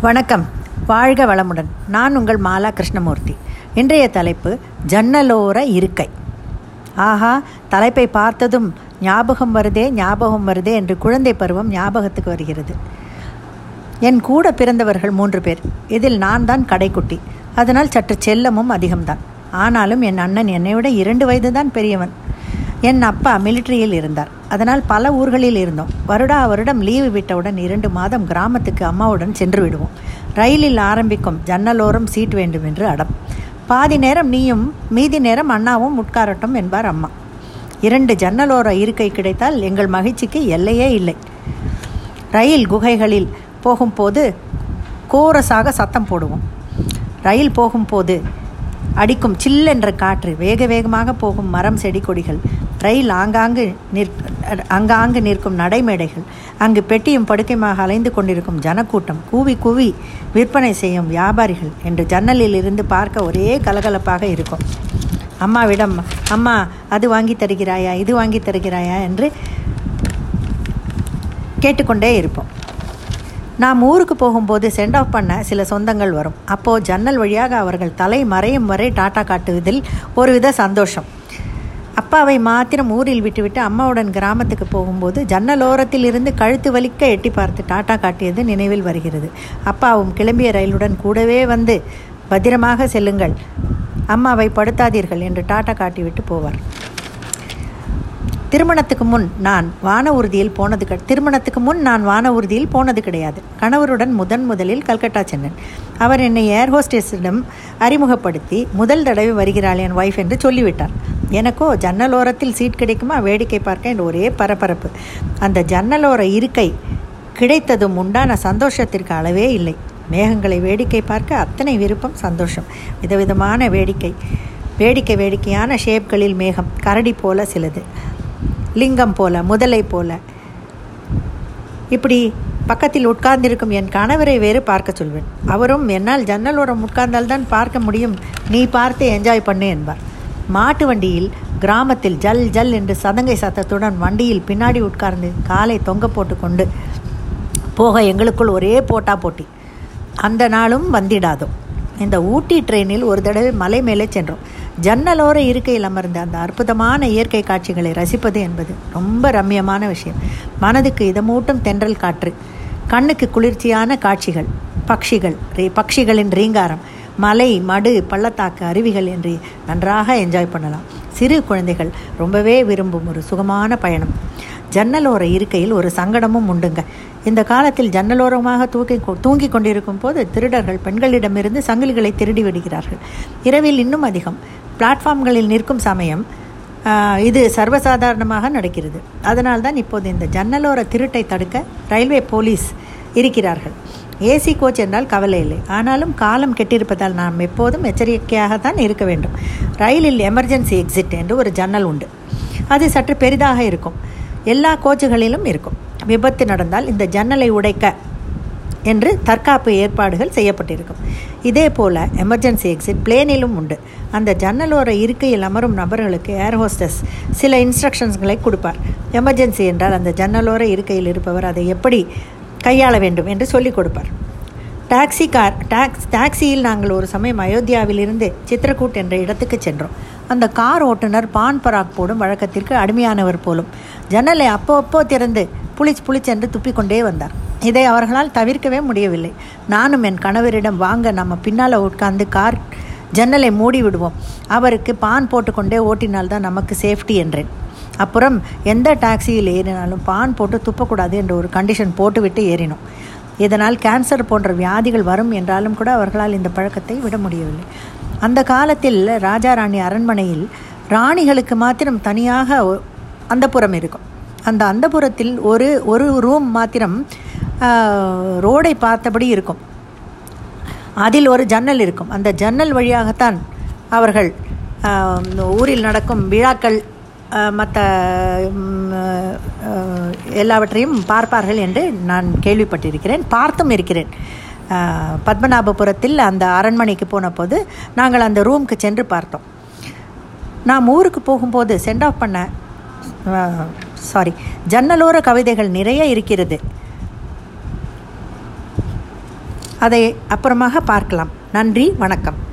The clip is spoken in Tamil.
வணக்கம். வாழ்க வளமுடன். நான் உங்கள் மாலா கிருஷ்ணமூர்த்தி. இன்றைய தலைப்பு ஜன்னலோர இருக்கை. ஆஹா தலைப்பை பார்த்ததும் ஞாபகம் வருதே ஞாபகம் வருதே என்று குழந்தை பருவம் ஞாபகத்துக்கு வருகிறது. என் கூட பிறந்தவர்கள் மூன்று பேர். இதில் நான் தான் கடைக்குட்டி. அதனால் சற்று செல்லமும் அதிகம்தான். ஆனாலும் என் அண்ணன் என்னை விட இரண்டு வயது தான் பெரியவன். என் அப்பா மிலிட்ரியில் இருந்தார். அதனால் பல ஊர்களில் இருந்தோம். வருடா வருடம் லீவு விட்டவுடன் இரண்டு மாதம் கிராமத்துக்கு அம்மாவுடன் சென்று விடுவோம். ரயிலில் ஆரம்பிக்கும் ஜன்னலோரம் சீட் வேண்டும் என்று அடம். பாதி நேரம் நீயும் மீதி நேரம் அண்ணாவும் உட்காரட்டும் என்பார் அம்மா. இரண்டு ஜன்னலோர இருக்கை கிடைத்தால் எங்கள் மகிழ்ச்சிக்கு எல்லையே இல்லை. ரயில் குகைகளில் போகும்போது கோரஸாக சத்தம் போடுவோம். ரயில் போகும்போது அடிக்கும் சில்லென்ற காற்று வேக வேகமாக போகும் மரம் செடி கொடிகள் ரயில் ஆங்காங்கு நிற் அங்காங்கு நிற்கும் நடைமேடைகள். அங்கு பெட்டியும் படுக்கையுமாக அலைந்து கொண்டிருக்கும் ஜனக்கூட்டம் கூவி கூவி விற்பனை செய்யும் வியாபாரிகள் என்று ஜன்னலில் இருந்து பார்க்க ஒரே கலகலப்பாக இருக்கும். அம்மாவிடம் அம்மா அது வாங்கி தருகிறாயா இது வாங்கி தருகிறாயா? என்று கேட்டுக்கொண்டே இருப்போம். நாம் ஊருக்கு போகும்போது சென்ட் ஆஃப் பண்ண சில சொந்தங்கள் வரும். அப்போது ஜன்னல் வழியாக அவர்கள் தலை மறையும் வரை டாட்டா காட்டுவதில் ஒருவித சந்தோஷம். அப்பாவை மாத்திரம் ஊரில் விட்டுவிட்டு அம்மாவுடன் கிராமத்துக்கு போகும்போது ஜன்னலோரத்தில் இருந்து கழுத்து வலிக்க எட்டி பார்த்து டாட்டா காட்டியது நினைவில் வருகிறது. அப்பாவும் கிளம்பிய ரயிலுடன் கூடவே வந்து பத்திரமாக செல்லுங்கள். அம்மாவை படுத்தாதீர்கள் என்று டாட்டா காட்டிவிட்டு போவார். திருமணத்துக்கு முன் நான் வான ஊர்தியில் போனது திருமணத்துக்கு முன் நான் வான ஊர்தியில் போனது கிடையாது. கணவருடன் முதன் முதலில் கல்கட்டா சென்றேன் அவர் என்னை ஏர் ஹோஸ்டேஸிடம் அறிமுகப்படுத்தி முதல் தடவை வருகிறாள் என் ஒய்ஃப் என்று சொல்லிவிட்டார். எனக்கோ ஜன்னலோரத்தில் சீட் கிடைக்குமா? வேடிக்கை பார்க்க என்று ஒரே பரபரப்பு. அந்த ஜன்னலோர இருக்கை கிடைத்ததும் உண்டான சந்தோஷத்திற்கு அளவே இல்லை. மேகங்களை வேடிக்கை பார்க்க அத்தனை விருப்பம் சந்தோஷம். விதவிதமான வேடிக்கை. வேடிக்கை வேடிக்கையான ஷேப்களில் மேகம் கரடி போல சிலது லிங்கம் போல முதலை போல. இப்படி பக்கத்தில் உட்கார்ந்திருக்கும் என் கணவரை வேறு பார்க்க சொல்வேன். அவரும் என்னால் ஜன்னலோரம் உட்கார்ந்தால்தான் பார்க்க முடியும். நீ பார்த்து என்ஜாய் பண்ணு என்பார். மாட்டு வண்டியில் கிராமத்தில் ஜல் ஜல் என்று சதங்கை சத்தத்துடன் வண்டியில் பின்னாடி உட்கார்ந்து காலை தொங்க போட்டு கொண்டு போக எங்களுக்குள் ஒரே போட்டா போட்டி. அந்த நாளும் வந்திடாதோ? இந்த ஊட்டி ட்ரெயினில் ஒரு தடவை மலை மேலே சென்றோம். ஜன்னலோர இருக்கையில் அமர்ந்த அந்த அற்புதமான இயற்கை காட்சிகளை ரசிப்பது என்பது ரொம்ப ரம்யமான விஷயம். மனதுக்கு இதமூட்டும் தென்றல் காற்று கண்ணுக்கு குளிர்ச்சியான காட்சிகள் பட்சிகள் பட்சிகளின் ரீங்காரம் மலை மடு பள்ளத்தாக்கு அருவிகள் என்று நன்றாக என்ஜாய் பண்ணலாம். சிறு குழந்தைகள் ரொம்பவே விரும்பும் ஒரு சுகமான பயணம். ஜன்னலோர இருக்கையில் ஒரு சங்கடமும் உண்டுங்க. இந்த காலத்தில் ஜன்னலோரமாக தூக்கி தூங்கி கொண்டிருக்கும் போது திருடர்கள் பெண்களிடமிருந்து சங்கிலிகளை திருடி விடுகிறார்கள். இரவில் இன்னும் அதிகம். பிளாட்ஃபார்ம்களில் நிற்கும் சமயம் இது சர்வசாதாரணமாக நடக்கிறது. அதனால்தான் இப்போது இந்த ஜன்னலோர திருட்டை தடுக்க ரயில்வே போலீஸ் இருக்கிறார்கள். ஏசி கோச் என்றால் கவலை இல்லை. ஆனாலும் காலம் கெட்டிருப்பதால் நாம் எப்போதும் எச்சரிக்கையாக தான் இருக்க வேண்டும். ரயிலில் எமர்ஜென்சி எக்ஸிட் என்று ஒரு ஜன்னல் உண்டு. அது சற்று பெரிதாக இருக்கும். எல்லா கோச்சுகளிலும் இருக்கும். விபத்து நடந்தால் இந்த ஜன்னலை உடைக்க என்று தற்காப்பு ஏற்பாடுகள் செய்யப்பட்டிருக்கும். இதே போல் எமர்ஜென்சி எக்ஸிட் பிளேனிலும் உண்டு. அந்த ஜன்னலோர இருக்கையில் அமரும் நபர்களுக்கு ஏர் ஹோஸ்டஸ் சில இன்ஸ்ட்ரக்ஷன்ஸ்களை கொடுப்பார். எமர்ஜென்சி என்றால் அந்த ஜன்னலோர இருக்கையில் இருப்பவர் அதை எப்படி கையாள வேண்டும் என்று சொல்லிக் கொடுப்பார். டாக்ஸி கார் டாக்ஸ் டாக்ஸியில் நாங்கள் ஒரு சமயம் அயோத்தியாவிலிருந்து சித்திரக்கூட் என்ற இடத்துக்கு சென்றோம். அந்த கார் ஓட்டுநர் பான் பராக் போடும் வழக்கத்திற்கு அடிமையானவர் போலும். ஜன்னலை அப்போ அப்போ திறந்து புளிச் புளிச்சென்று துப்பிக்கொண்டே வந்தார். இதை அவர்களால் தவிர்க்கவே முடியவில்லை. நானும் என் கணவரிடம் வாங்க நம்ம பின்னால் உட்கார்ந்து கார் ஜன்னலை மூடி விடுவோம் அவருக்கு பான் போட்டுக்கொண்டே ஓட்டினால்தான் நமக்கு சேஃப்டி என்றேன். அப்புறம் எந்த டாக்ஸியில் ஏறினாலும் பான் போட்டு துப்பக்கூடாது என்ற ஒரு கண்டிஷன் போட்டுவிட்டு ஏறினோம். இதனால் கேன்சர் போன்ற வியாதிகள் வரும் என்றாலும் கூட அவர்களால் இந்த பழக்கத்தை விட முடியவில்லை. அந்த காலத்தில் ராஜா ராணி அரண்மனையில் ராணிகளுக்கு மாத்திரம் தனியாக அந்த புறம் இருக்கும். அந்த அந்தபுரத்தில் ஒரு ஒரு ரூம் மாத்திரம் ரோடை பார்த்தபடி இருக்கும். அதில் ஒரு ஜன்னல் இருக்கும். அந்த ஜன்னல் வழியாகத்தான் அவர்கள் ஊரில் நடக்கும் விழாக்கள் மற்ற எல்லாவற்றையும் பார்ப்பார்கள் என்று நான் கேள்விப்பட்டிருக்கிறேன். பார்த்தும் இருக்கிறேன். பத்மநாபபுரத்தில் அந்த அரண்மனைக்கு போன போது நாங்கள் அந்த ரூமுக்கு சென்று பார்த்தோம். நாம் ஊருக்கு போகும்போது சென்ட் ஆஃப் பண்ண சாரி ஜன்னலோர கவிதைகள் நிறைய இருக்கிறது. அதை அப்புறமாக பார்க்கலாம். நன்றி வணக்கம்.